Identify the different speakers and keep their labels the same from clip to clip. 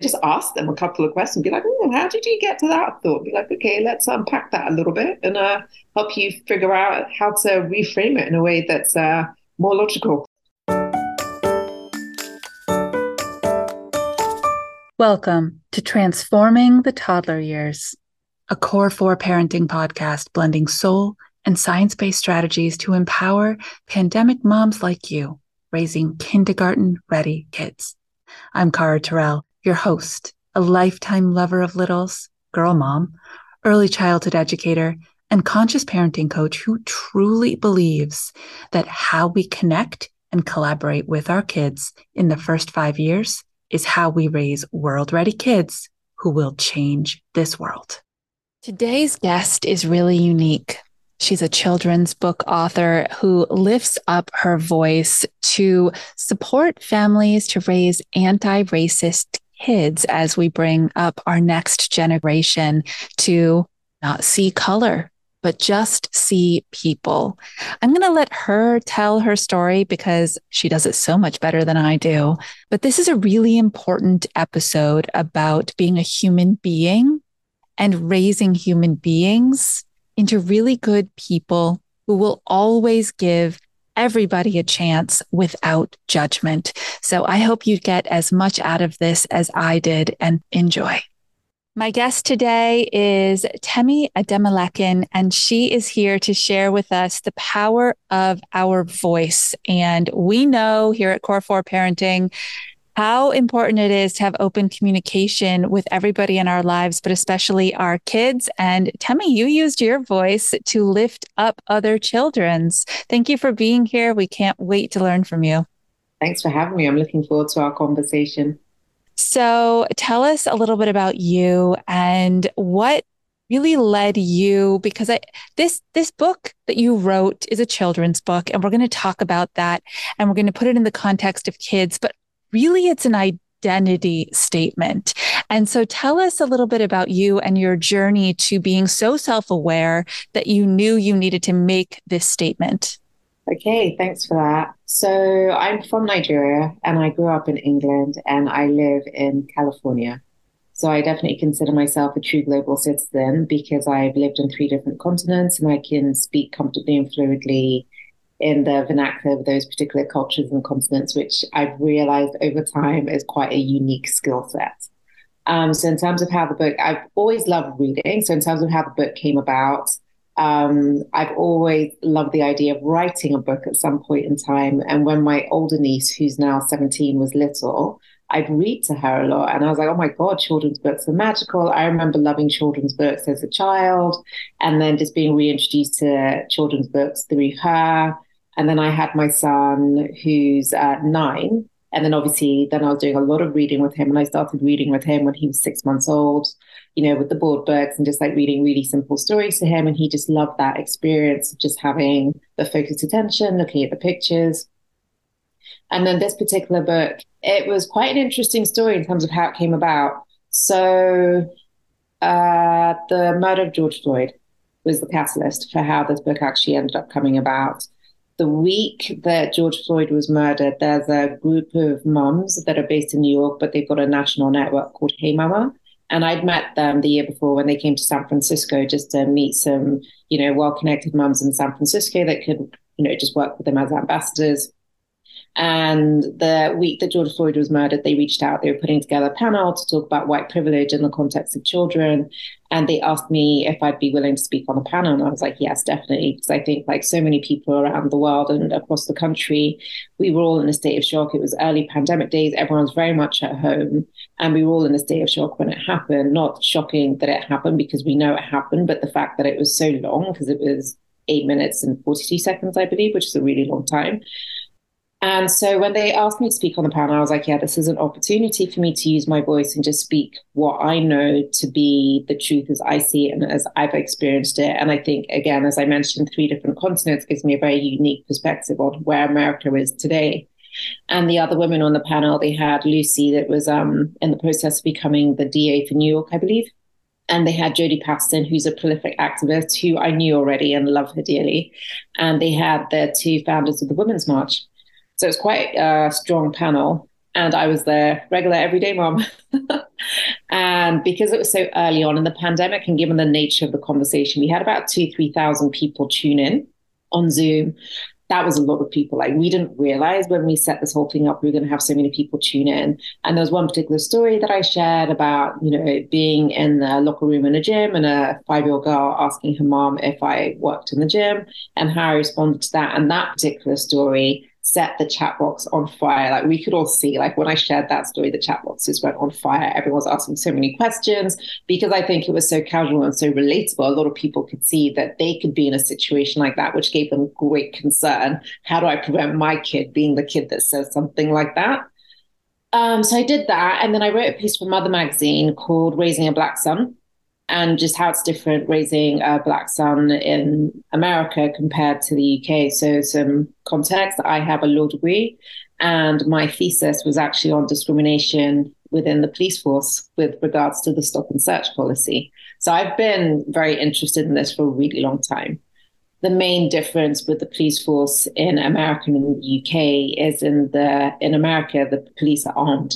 Speaker 1: just ask them a couple of questions. Be like, oh, how did you get to that thought? Be like, okay, let's unpack that a little bit and uh, help you figure out how to reframe it in a way that's uh, more logical.
Speaker 2: Welcome to Transforming the Toddler Years, a core four parenting podcast blending soul and science based strategies to empower pandemic moms like you, raising kindergarten ready kids. I'm Cara Tyrrell, your host, a lifetime lover of littles, girl mom, early childhood educator, and conscious parenting coach who truly believes that how we connect and collaborate with our kids in the first five years is how we raise world ready kids who will change this world. Today's guest is really unique. She's a children's book author who lifts up her voice to support families to raise anti racist kids as we bring up our next generation to not see color, but just see people. I'm going to let her tell her story because she does it so much better than I do. But this is a really important episode about being a human being and raising human beings into really good people who will always give everybody a chance without judgment. So I hope you get as much out of this as I did and enjoy. My guest today is Temi Adamolekun, and she is here to share with us the power of our voice. And we know here at Core 4 Parenting how important it is to have open communication with everybody in our lives, but especially our kids. And Temi, you used your voice to lift up other children's. Thank you for being here. We can't wait to learn from you.
Speaker 1: Thanks for having me. I'm looking forward to our conversation.
Speaker 2: So, tell us a little bit about you and what really led you because I, this this book that you wrote is a children's book and we're going to talk about that and we're going to put it in the context of kids but really it's an identity statement. And so tell us a little bit about you and your journey to being so self aware that you knew you needed to make this statement.
Speaker 1: Okay, thanks for that. So I'm from Nigeria and I grew up in England and I live in California. So I definitely consider myself a true global citizen because I've lived in three different continents and I can speak comfortably and fluidly in the vernacular of those particular cultures and continents, which I've realized over time is quite a unique skill set. Um, so, in terms of how the book, I've always loved reading. So, in terms of how the book came about, um, I've always loved the idea of writing a book at some point in time. And when my older niece, who's now 17, was little, I'd read to her a lot. And I was like, oh my God, children's books are magical. I remember loving children's books as a child and then just being reintroduced to children's books through her. And then I had my son who's uh, nine. And then obviously, then I was doing a lot of reading with him. And I started reading with him when he was six months old, you know, with the board books and just like reading really simple stories to him. And he just loved that experience of just having the focused attention, looking at the pictures. And then this particular book, it was quite an interesting story in terms of how it came about. So, uh, the murder of George Floyd was the catalyst for how this book actually ended up coming about the week that George Floyd was murdered, there's a group of mums that are based in New York, but they've got a national network called Hey Mama. And I'd met them the year before when they came to San Francisco just to meet some, you know, well-connected mums in San Francisco that could, you know, just work with them as ambassadors. And the week that George Floyd was murdered, they reached out. They were putting together a panel to talk about white privilege in the context of children. And they asked me if I'd be willing to speak on the panel. And I was like, yes, definitely. Because I think, like so many people around the world and across the country, we were all in a state of shock. It was early pandemic days. Everyone was very much at home. And we were all in a state of shock when it happened. Not shocking that it happened because we know it happened, but the fact that it was so long, because it was eight minutes and 42 seconds, I believe, which is a really long time. And so when they asked me to speak on the panel, I was like, yeah, this is an opportunity for me to use my voice and just speak what I know to be the truth as I see it and as I've experienced it. And I think, again, as I mentioned, three different continents gives me a very unique perspective on where America is today. And the other women on the panel, they had Lucy, that was um, in the process of becoming the DA for New York, I believe. And they had Jodie Patterson, who's a prolific activist who I knew already and love her dearly. And they had the two founders of the Women's March. So it's quite a strong panel. And I was there regular everyday mom. And because it was so early on in the pandemic and given the nature of the conversation, we had about two, 3,000 people tune in on Zoom that was a lot of people. Like we didn't realize when we set this whole thing up, we were going to have so many people tune in. And there was one particular story that I shared about, you know, being in the locker room in a gym and a five-year-old girl asking her mom if I worked in the gym and how I responded to that. And that particular story set the chat box on fire. Like we could all see, like when I shared that story, the chat boxes went on fire. Everyone was asking so many questions because I think it was so casual and so relatable. A lot of people could see that they could be in a situation like that, which gave them great concern. How do I prevent my kid being the kid that says something like that? Um, so I did that. And then I wrote a piece for Mother Magazine called Raising a Black Son and just how it's different raising a black son in America compared to the UK. So, some context I have a law degree, and my thesis was actually on discrimination within the police force with regards to the stop and search policy. So, I've been very interested in this for a really long time. The main difference with the police force in America and in the UK is in the in America the police are armed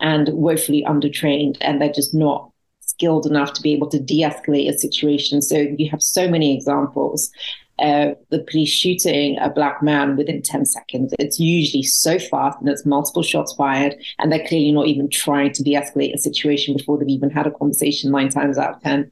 Speaker 1: and woefully undertrained and they're just not skilled enough to be able to de-escalate a situation. So you have so many examples of the police shooting a black man within 10 seconds. It's usually so fast and it's multiple shots fired, and they're clearly not even trying to de-escalate a situation before they've even had a conversation nine times out of 10.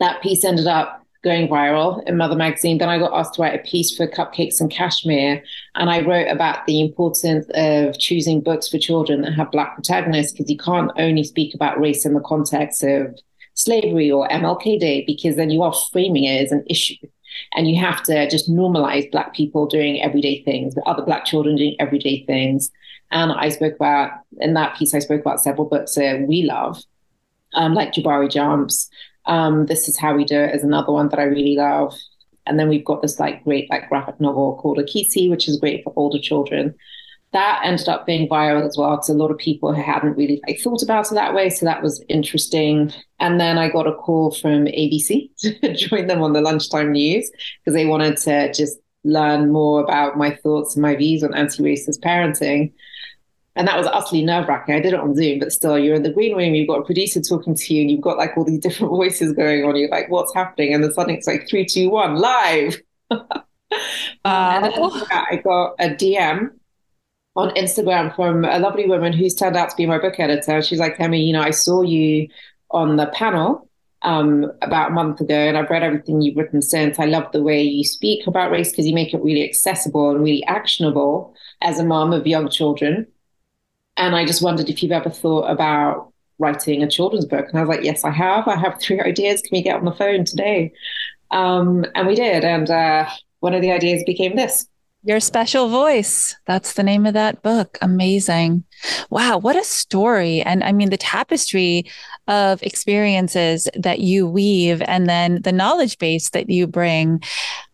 Speaker 1: That piece ended up going viral in Mother Magazine. Then I got asked to write a piece for Cupcakes and Cashmere. And I wrote about the importance of choosing books for children that have Black protagonists, because you can't only speak about race in the context of slavery or MLK Day, because then you are framing it as an issue. And you have to just normalize Black people doing everyday things, other Black children doing everyday things. And I spoke about, in that piece, I spoke about several books that we love, um, like Jabari Jumps, um, this is how we do it is another one that I really love. And then we've got this like great like graphic novel called Akissi, which is great for older children. That ended up being viral as well because a lot of people hadn't really like thought about it that way. So that was interesting. And then I got a call from ABC to join them on the lunchtime news because they wanted to just learn more about my thoughts and my views on anti-racist parenting. And that was utterly nerve wracking. I did it on Zoom, but still, you're in the green room, you've got a producer talking to you, and you've got like all these different voices going on. You're like, what's happening? And then suddenly it's like three, two, one, live. uh, and then I got a DM on Instagram from a lovely woman who's turned out to be my book editor. She's like, Temi, you know, I saw you on the panel um, about a month ago, and I've read everything you've written since. I love the way you speak about race because you make it really accessible and really actionable as a mom of young children. And I just wondered if you've ever thought about writing a children's book. And I was like, yes, I have. I have three ideas. Can we get on the phone today? Um, and we did. And uh, one of the ideas became this.
Speaker 2: Your special voice. That's the name of that book. Amazing. Wow, what a story. And I mean, the tapestry of experiences that you weave and then the knowledge base that you bring.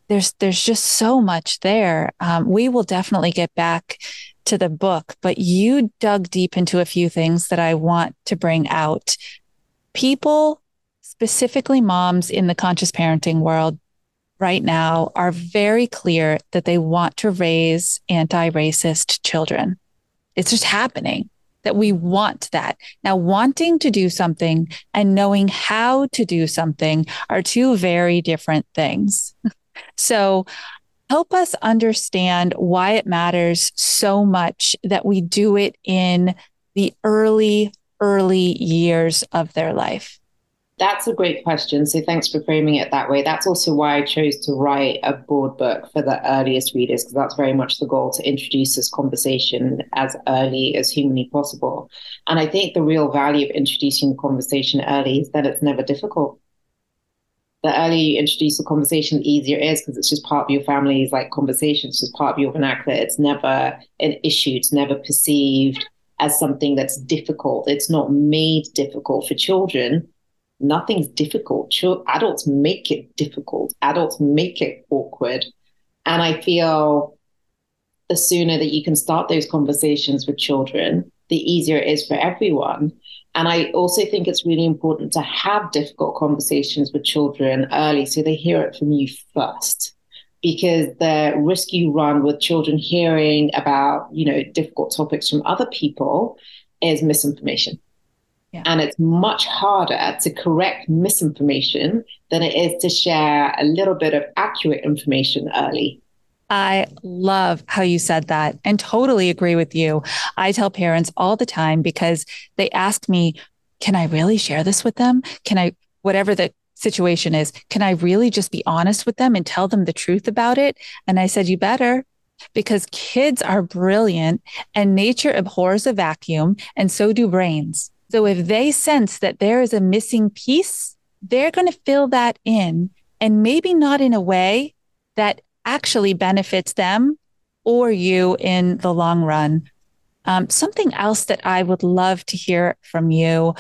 Speaker 2: There's there's just so much there. Um, we will definitely get back to the book, but you dug deep into a few things that I want to bring out. People, specifically moms in the conscious parenting world right now, are very clear that they want to raise anti racist children. It's just happening that we want that. Now, wanting to do something and knowing how to do something are two very different things. So help us understand why it matters so much that we do it in the early, early years of their life?
Speaker 1: That's a great question. So thanks for framing it that way. That's also why I chose to write a board book for the earliest readers, because that's very much the goal to introduce this conversation as early as humanly possible. And I think the real value of introducing the conversation early is that it's never difficult the earlier you introduce the conversation, the easier it is because it's just part of your family's like conversation. It's just part of your vernacular. It's never an issue. It's never perceived as something that's difficult. It's not made difficult for children. Nothing's difficult. adults make it difficult. Adults make it awkward. And I feel the sooner that you can start those conversations with children, the easier it is for everyone. And I also think it's really important to have difficult conversations with children early so they hear it from you first. Because the risk you run with children hearing about, you know, difficult topics from other people is misinformation. Yeah. And it's much harder to correct misinformation than it is to share a little bit of accurate information early.
Speaker 2: I love how you said that and totally agree with you. I tell parents all the time because they ask me, can I really share this with them? Can I, whatever the situation is, can I really just be honest with them and tell them the truth about it? And I said, you better because kids are brilliant and nature abhors a vacuum and so do brains. So if they sense that there is a missing piece, they're going to fill that in and maybe not in a way that actually benefits them or you in the long run. Um, something else that I would love to hear from you.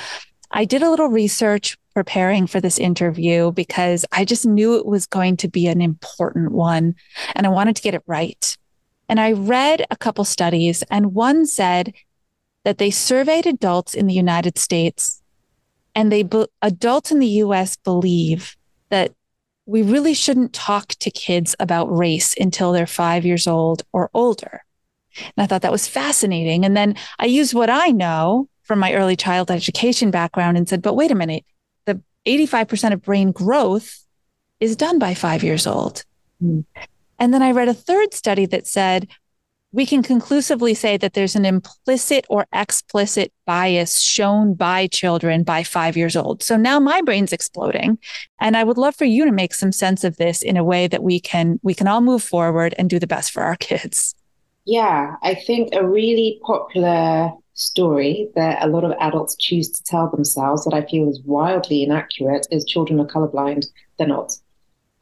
Speaker 2: I did a little research preparing for this interview because I just knew it was going to be an important one and I wanted to get it right. And I read a couple studies, and one said that they surveyed adults in the United States, and they adults in the US believe that we really shouldn't talk to kids about race until they're five years old or older. And I thought that was fascinating. And then I used what I know from my early child education background and said, but wait a minute, the 85% of brain growth is done by five years old. Mm. And then I read a third study that said, we can conclusively say that there's an implicit or explicit bias shown by children by five years old. So now my brain's exploding. And I would love for you to make some sense of this in a way that we can we can all move forward and do the best for our kids.
Speaker 1: Yeah, I think a really popular story that a lot of adults choose to tell themselves that I feel is wildly inaccurate is children are colorblind. They're not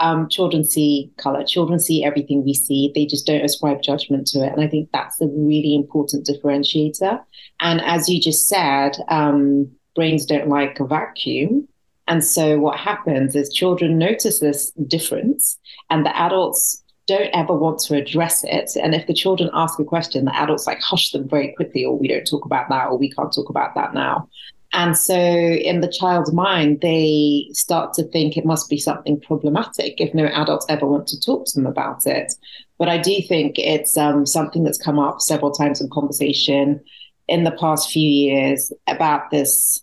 Speaker 1: um, children see color, children see everything we see. They just don't ascribe judgment to it. And I think that's a really important differentiator. And as you just said, um, brains don't like a vacuum. And so what happens is children notice this difference, and the adults don't ever want to address it. And if the children ask a question, the adults like hush them very quickly, or we don't talk about that, or we can't talk about that now. And so, in the child's mind, they start to think it must be something problematic if no adults ever want to talk to them about it. But I do think it's um, something that's come up several times in conversation in the past few years about this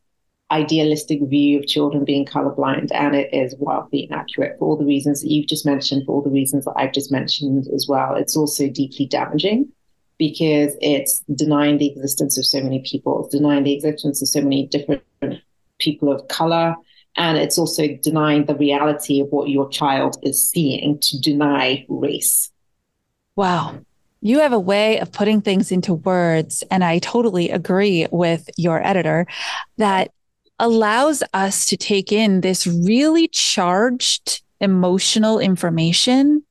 Speaker 1: idealistic view of children being colorblind, and it is wildly inaccurate for all the reasons that you've just mentioned, for all the reasons that I've just mentioned as well. It's also deeply damaging because it's denying the existence of so many people, denying the existence of so many different people of color. And it's also denying the reality of what your child is seeing to deny race.
Speaker 2: Wow. You have a way of putting things into words. And I totally agree with your editor that allows us to take in this really charged emotional information,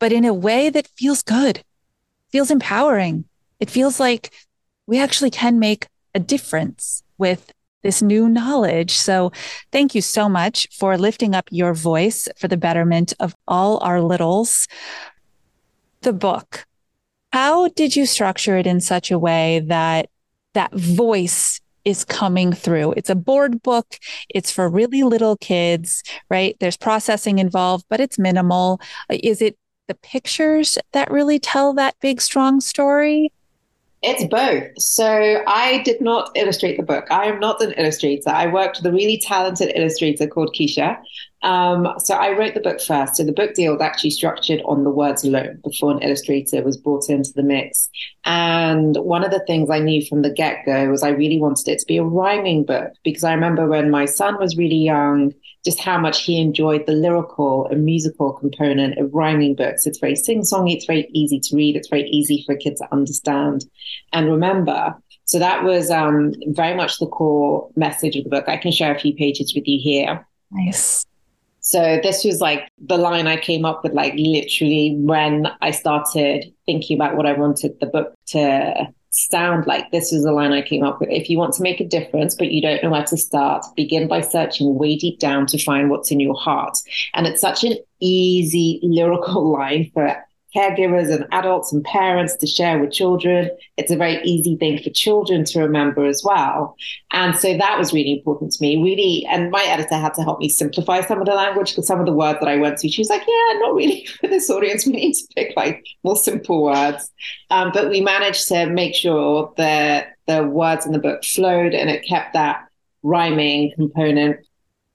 Speaker 2: but in a way that feels good feels empowering. It feels like we actually can make a difference with this new knowledge. So thank you so much for lifting up your voice for the betterment of all our littles. The book, how did you structure it in such a way that that voice is coming through? It's a board book. It's for really little kids, right? There's processing involved, but it's minimal. Is it the pictures that really tell that big, strong story?
Speaker 1: It's both. So I did not illustrate the book. I am not an illustrator. I worked with a really talented illustrator called Keisha. Um, so I wrote the book first. So the book deal was actually structured on the words alone before an illustrator was brought into the mix. And one of the things I knew from the get go was I really wanted it to be a rhyming book because I remember when my son was really young, just how much he enjoyed the lyrical and musical component of rhyming books. It's very sing songy, it's very easy to read, it's very easy for kids to understand and remember. So that was um, very much the core message of the book. I can share a few pages with you here.
Speaker 2: Nice.
Speaker 1: So this was like the line I came up with, like literally when I started thinking about what I wanted the book to sound like this is the line I came up with. If you want to make a difference, but you don't know where to start, begin by searching way deep down to find what's in your heart. And it's such an easy lyrical line for caregivers and adults and parents to share with children. It's a very easy thing for children to remember as well. And so that was really important to me, really. And my editor had to help me simplify some of the language because some of the words that I went to, she was like, yeah, not really for this audience. We need to pick like more simple words. Um, but we managed to make sure that the words in the book flowed and it kept that rhyming component.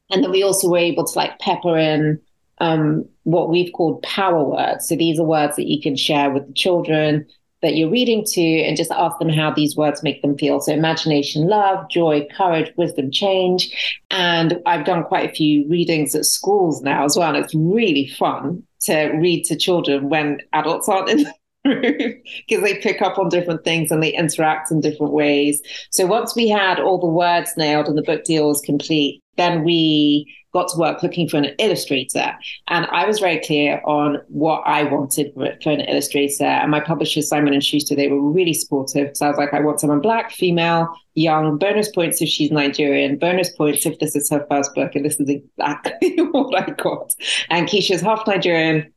Speaker 1: And then we also were able to like pepper in um, what we've called power words. So these are words that you can share with the children that you're reading to and just ask them how these words make them feel. So imagination, love, joy, courage, wisdom, change. And I've done quite a few readings at schools now as well. And it's really fun to read to children when adults aren't in the room because they pick up on different things and they interact in different ways. So once we had all the words nailed and the book deal was complete, then we got to work looking for an illustrator. And I was very clear on what I wanted for an illustrator. And my publishers, Simon and Schuster, they were really supportive. So I was like, I want someone black, female, young, bonus points if she's Nigerian, bonus points if this is her first book. And this is exactly what I got. And Keisha's half Nigerian.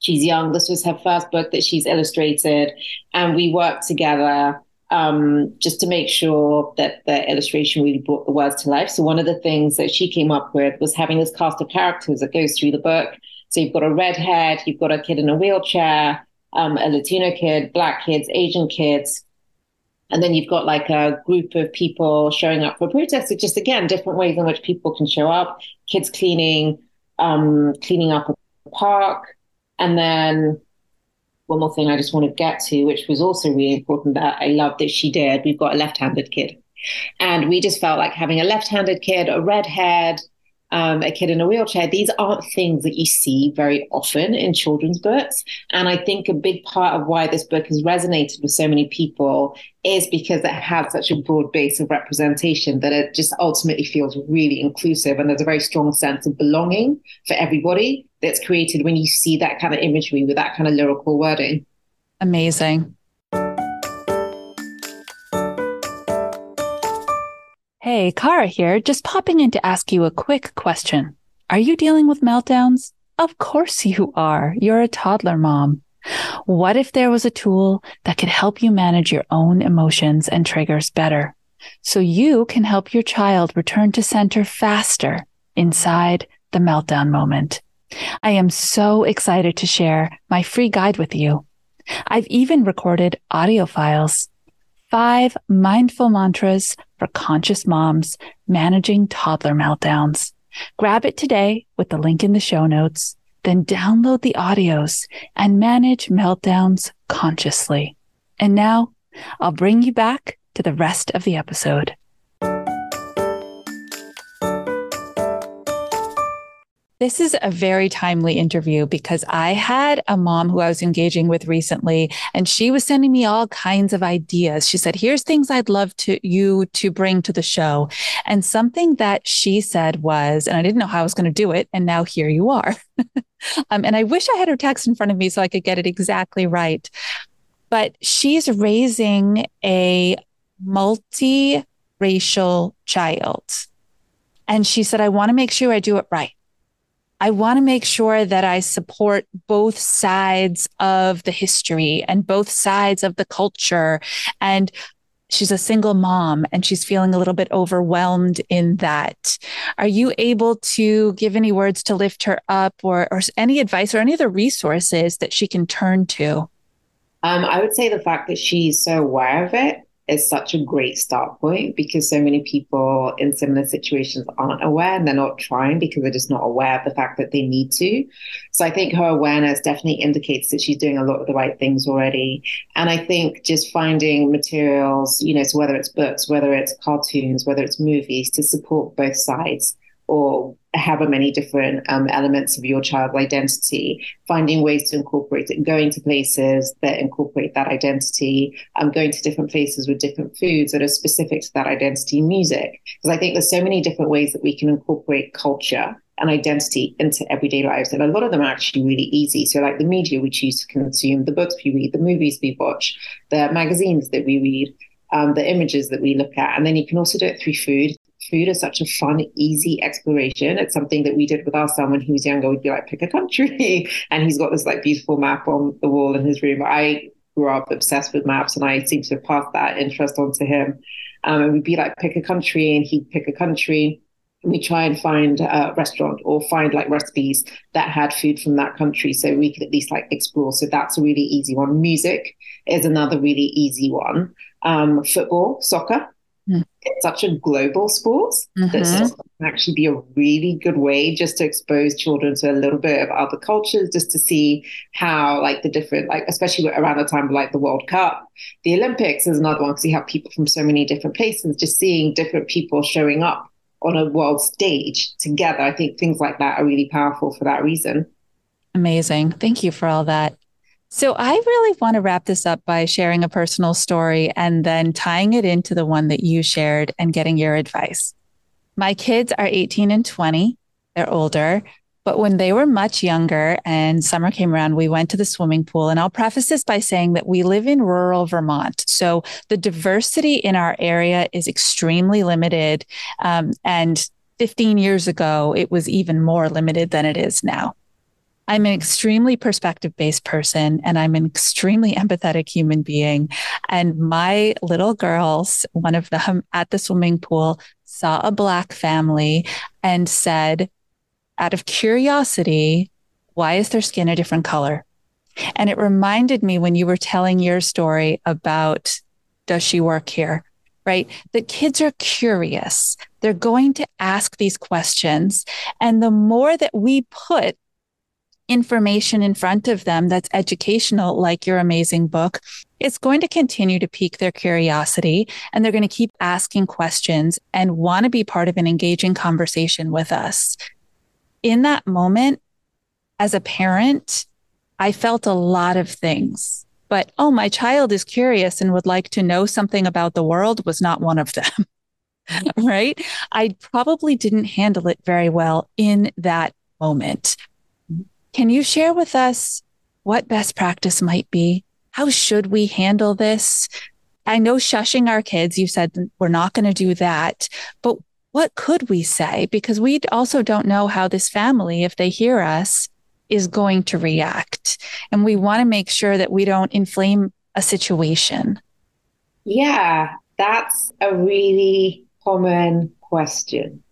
Speaker 1: She's young. This was her first book that she's illustrated. And we worked together um, just to make sure that the illustration really brought the words to life. So one of the things that she came up with was having this cast of characters that goes through the book. So you've got a redhead, you've got a kid in a wheelchair, um, a Latino kid, black kids, Asian kids. And then you've got like a group of people showing up for protests. So just again, different ways in which people can show up. Kids cleaning, um, cleaning up a park, and then one more thing I just want to get to, which was also really important that I love that she did. We've got a left handed kid. And we just felt like having a left handed kid, a redhead, um, a kid in a wheelchair, these aren't things that you see very often in children's books. And I think a big part of why this book has resonated with so many people is because it has such a broad base of representation that it just ultimately feels really inclusive. And there's a very strong sense of belonging for everybody that's created when you see that kind of imagery with that kind of lyrical wording.
Speaker 2: Amazing. Hey, Cara here, just popping in to ask you a quick question. Are you dealing with meltdowns? Of course you are. You're a toddler mom. What if there was a tool that could help you manage your own emotions and triggers better so you can help your child return to center faster inside the meltdown moment? I am so excited to share my free guide with you. I've even recorded audio files. Five mindful mantras for conscious moms managing toddler meltdowns. Grab it today with the link in the show notes, then download the audios and manage meltdowns consciously. And now I'll bring you back to the rest of the episode. This is a very timely interview because I had a mom who I was engaging with recently and she was sending me all kinds of ideas. She said, here's things I'd love to you to bring to the show. And something that she said was, and I didn't know how I was going to do it. And now here you are. um, and I wish I had her text in front of me so I could get it exactly right. But she's raising a multi-racial child. And she said, I want to make sure I do it right. I want to make sure that I support both sides of the history and both sides of the culture. And she's a single mom and she's feeling a little bit overwhelmed in that. Are you able to give any words to lift her up or, or any advice or any other resources that she can turn to?
Speaker 1: Um, I would say the fact that she's so aware of it is such a great start point because so many people in similar situations aren't aware and they're not trying because they're just not aware of the fact that they need to. So I think her awareness definitely indicates that she's doing a lot of the right things already. And I think just finding materials, you know, so whether it's books, whether it's cartoons, whether it's movies to support both sides or however many different um, elements of your child's identity, finding ways to incorporate it, going to places that incorporate that identity, um, going to different places with different foods that are specific to that identity, music. Because I think there's so many different ways that we can incorporate culture and identity into everyday lives. And a lot of them are actually really easy. So, like the media we choose to consume, the books we read, the movies we watch, the magazines that we read, um, the images that we look at. And then you can also do it through food food is such a fun, easy exploration. It's something that we did with our son when he was younger. We'd be like, pick a country. and he's got this like beautiful map on the wall in his room. I grew up obsessed with maps and I seem to have passed that interest on to him. Um, and we'd be like, pick a country, and he'd pick a country. We try and find a restaurant or find like recipes that had food from that country so we could at least like explore. So that's a really easy one. Music is another really easy one. Um, football, soccer, it's such a global sport mm-hmm. that can actually be a really good way just to expose children to a little bit of other cultures, just to see how like the different, like especially around the time of like the World Cup, the Olympics is another one because you have people from so many different places, just seeing different people showing up on a world stage together. I think things like that are really powerful for that reason.
Speaker 2: Amazing. Thank you for all that. So, I really want to wrap this up by sharing a personal story and then tying it into the one that you shared and getting your advice. My kids are 18 and 20, they're older. But when they were much younger and summer came around, we went to the swimming pool. And I'll preface this by saying that we live in rural Vermont. So the diversity in our area is extremely limited. Um, and 15 years ago, it was even more limited than it is now. I'm an extremely perspective based person and I'm an extremely empathetic human being. And my little girls, one of them at the swimming pool, saw a Black family and said, out of curiosity, why is their skin a different color? And it reminded me when you were telling your story about does she work here? Right? The kids are curious. They're going to ask these questions. And the more that we put information in front of them that's educational, like your amazing book, it's going to continue to pique their curiosity and they're going to keep asking questions and want to be part of an engaging conversation with us. In that moment, as a parent, I felt a lot of things. But, oh, my child is curious and would like to know something about the world was not one of them. right? I probably didn't handle it very well in that moment. Can you share with us what best practice might be? How should we handle this? I know shushing our kids, you said we're not going to do that, but what could we say? Because we also don't know how this family, if they hear us, is going to react. And we want to make sure that we don't inflame a situation.
Speaker 1: Yeah, that's a really common question.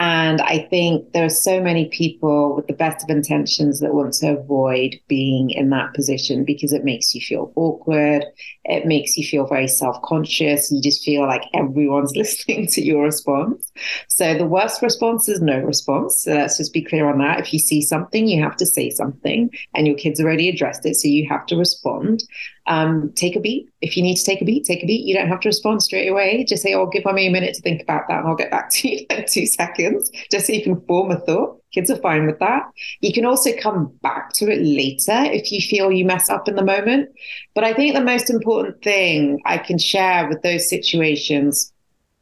Speaker 1: And I think there are so many people with the best of intentions that want to avoid being in that position because it makes you feel awkward. It makes you feel very self conscious. You just feel like everyone's listening to your response. So the worst response is no response. So let's just be clear on that. If you see something, you have to say something, and your kids already addressed it. So you have to respond um, take a beat. If you need to take a beat, take a beat. You don't have to respond straight away. Just say, oh, give me a minute to think about that and I'll get back to you in two seconds, just so you can form a thought. Kids are fine with that. You can also come back to it later if you feel you mess up in the moment. But I think the most important thing I can share with those situations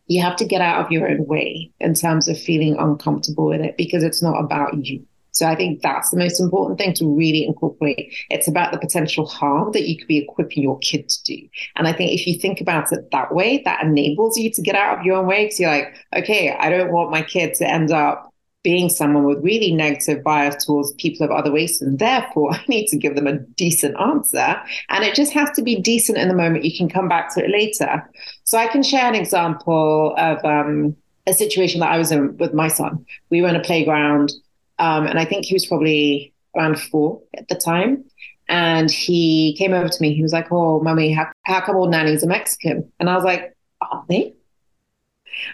Speaker 1: you have to get out of your own way in terms of feeling uncomfortable with it because it's not about you. So I think that's the most important thing to really incorporate. It's about the potential harm that you could be equipping your kid to do. And I think if you think about it that way, that enables you to get out of your own way because you're like, okay, I don't want my kid to end up being someone with really negative bias towards people of other races. And therefore, I need to give them a decent answer. And it just has to be decent in the moment. You can come back to it later. So I can share an example of um, a situation that I was in with my son. We were in a playground um, and I think he was probably around four at the time. And he came over to me. He was like, Oh, mommy, how, how come all nannies are Mexican? And I was like, Are they?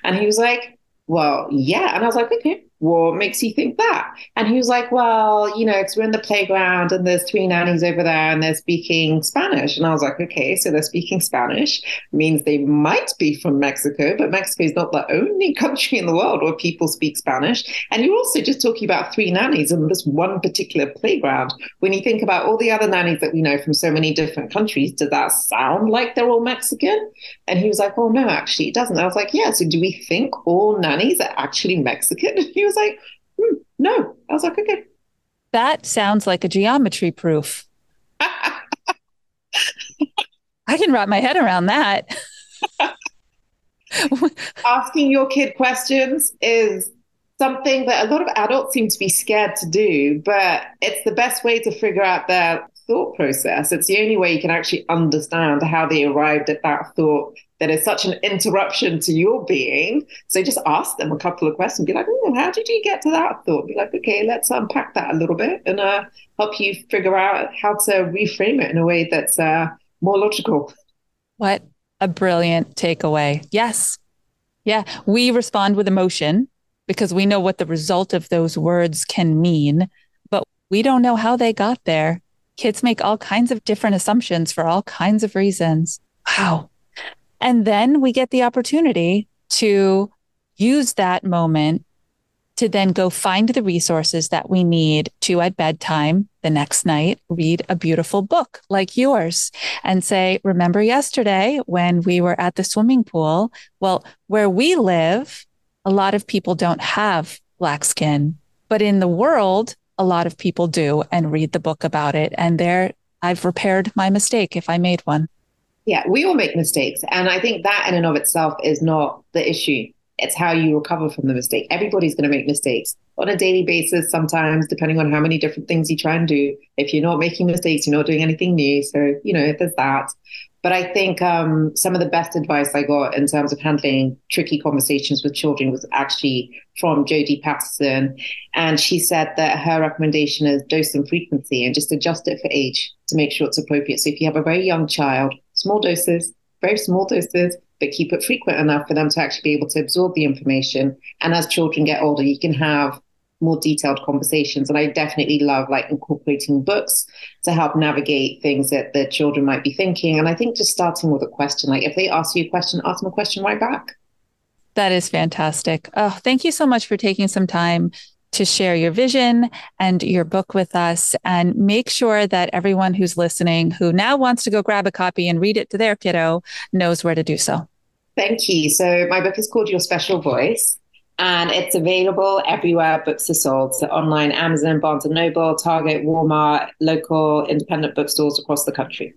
Speaker 1: And he was like, Well, yeah. And I was like, Okay what makes you think that? And he was like, well, you know, because we're in the playground and there's three nannies over there and they're speaking Spanish. And I was like, okay, so they're speaking Spanish means they might be from Mexico, but Mexico is not the only country in the world where people speak Spanish. And you're also just talking about three nannies in this one particular playground. When you think about all the other nannies that we know from so many different countries, does that sound like they're all Mexican? And he was like, oh, no, actually, it doesn't. I was like, yeah, so do we think all nannies are actually Mexican? he was was like, hmm, no. I was like, okay.
Speaker 2: That sounds like a geometry proof. I can wrap my head around that.
Speaker 1: Asking your kid questions is something that a lot of adults seem to be scared to do, but it's the best way to figure out their thought process. It's the only way you can actually understand how they arrived at that thought that is such an interruption to your being. So just ask them a couple of questions. Be like, how did you get to that thought? Be like, okay, let's unpack that a little bit and uh, help you figure out how to reframe it in a way that's uh, more logical.
Speaker 2: What a brilliant takeaway. Yes. Yeah. We respond with emotion because we know what the result of those words can mean, but we don't know how they got there. Kids make all kinds of different assumptions for all kinds of reasons. Wow. And then we get the opportunity to use that moment to then go find the resources that we need to at bedtime the next night read a beautiful book like yours and say, Remember yesterday when we were at the swimming pool? Well, where we live, a lot of people don't have black skin, but in the world, a lot of people do and read the book about it. And there, I've repaired my mistake if I made one.
Speaker 1: Yeah, we all make mistakes. And I think that in and of itself is not the issue. It's how you recover from the mistake. Everybody's going to make mistakes on a daily basis, sometimes, depending on how many different things you try and do. If you're not making mistakes, you're not doing anything new. So, you know, there's that. But I think um, some of the best advice I got in terms of handling tricky conversations with children was actually from Jodie Patterson. And she said that her recommendation is dose and frequency and just adjust it for age to make sure it's appropriate. So if you have a very young child, small doses, very small doses, but keep it frequent enough for them to actually be able to absorb the information. And as children get older, you can have more detailed conversations. And I definitely love like incorporating books to help navigate things that the children might be thinking. And I think just starting with a question, like if they ask you a question, ask them a question right back.
Speaker 2: That is fantastic. Oh, thank you so much for taking some time to share your vision and your book with us and make sure that everyone who's listening who now wants to go grab a copy and read it to their kiddo knows where to do so.
Speaker 1: Thank you. So my book is called Your Special Voice and it's available everywhere books are sold. So online, Amazon, Barnes and Noble, Target, Walmart, local independent bookstores across the country.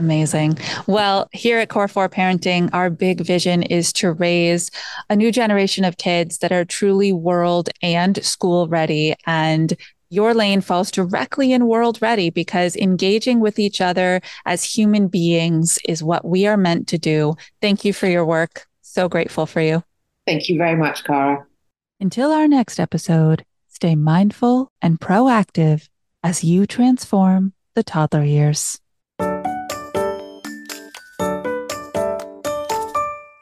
Speaker 2: Amazing. Well, here at Core 4 Parenting, our big vision is to raise a new generation of kids that are truly world and school ready. And your lane falls directly in world ready because engaging with each other as human beings is what we are meant to do. Thank you for your work. So grateful for you.
Speaker 1: Thank you very much, Cara.
Speaker 2: Until our next episode, stay mindful and proactive as you transform the toddler years.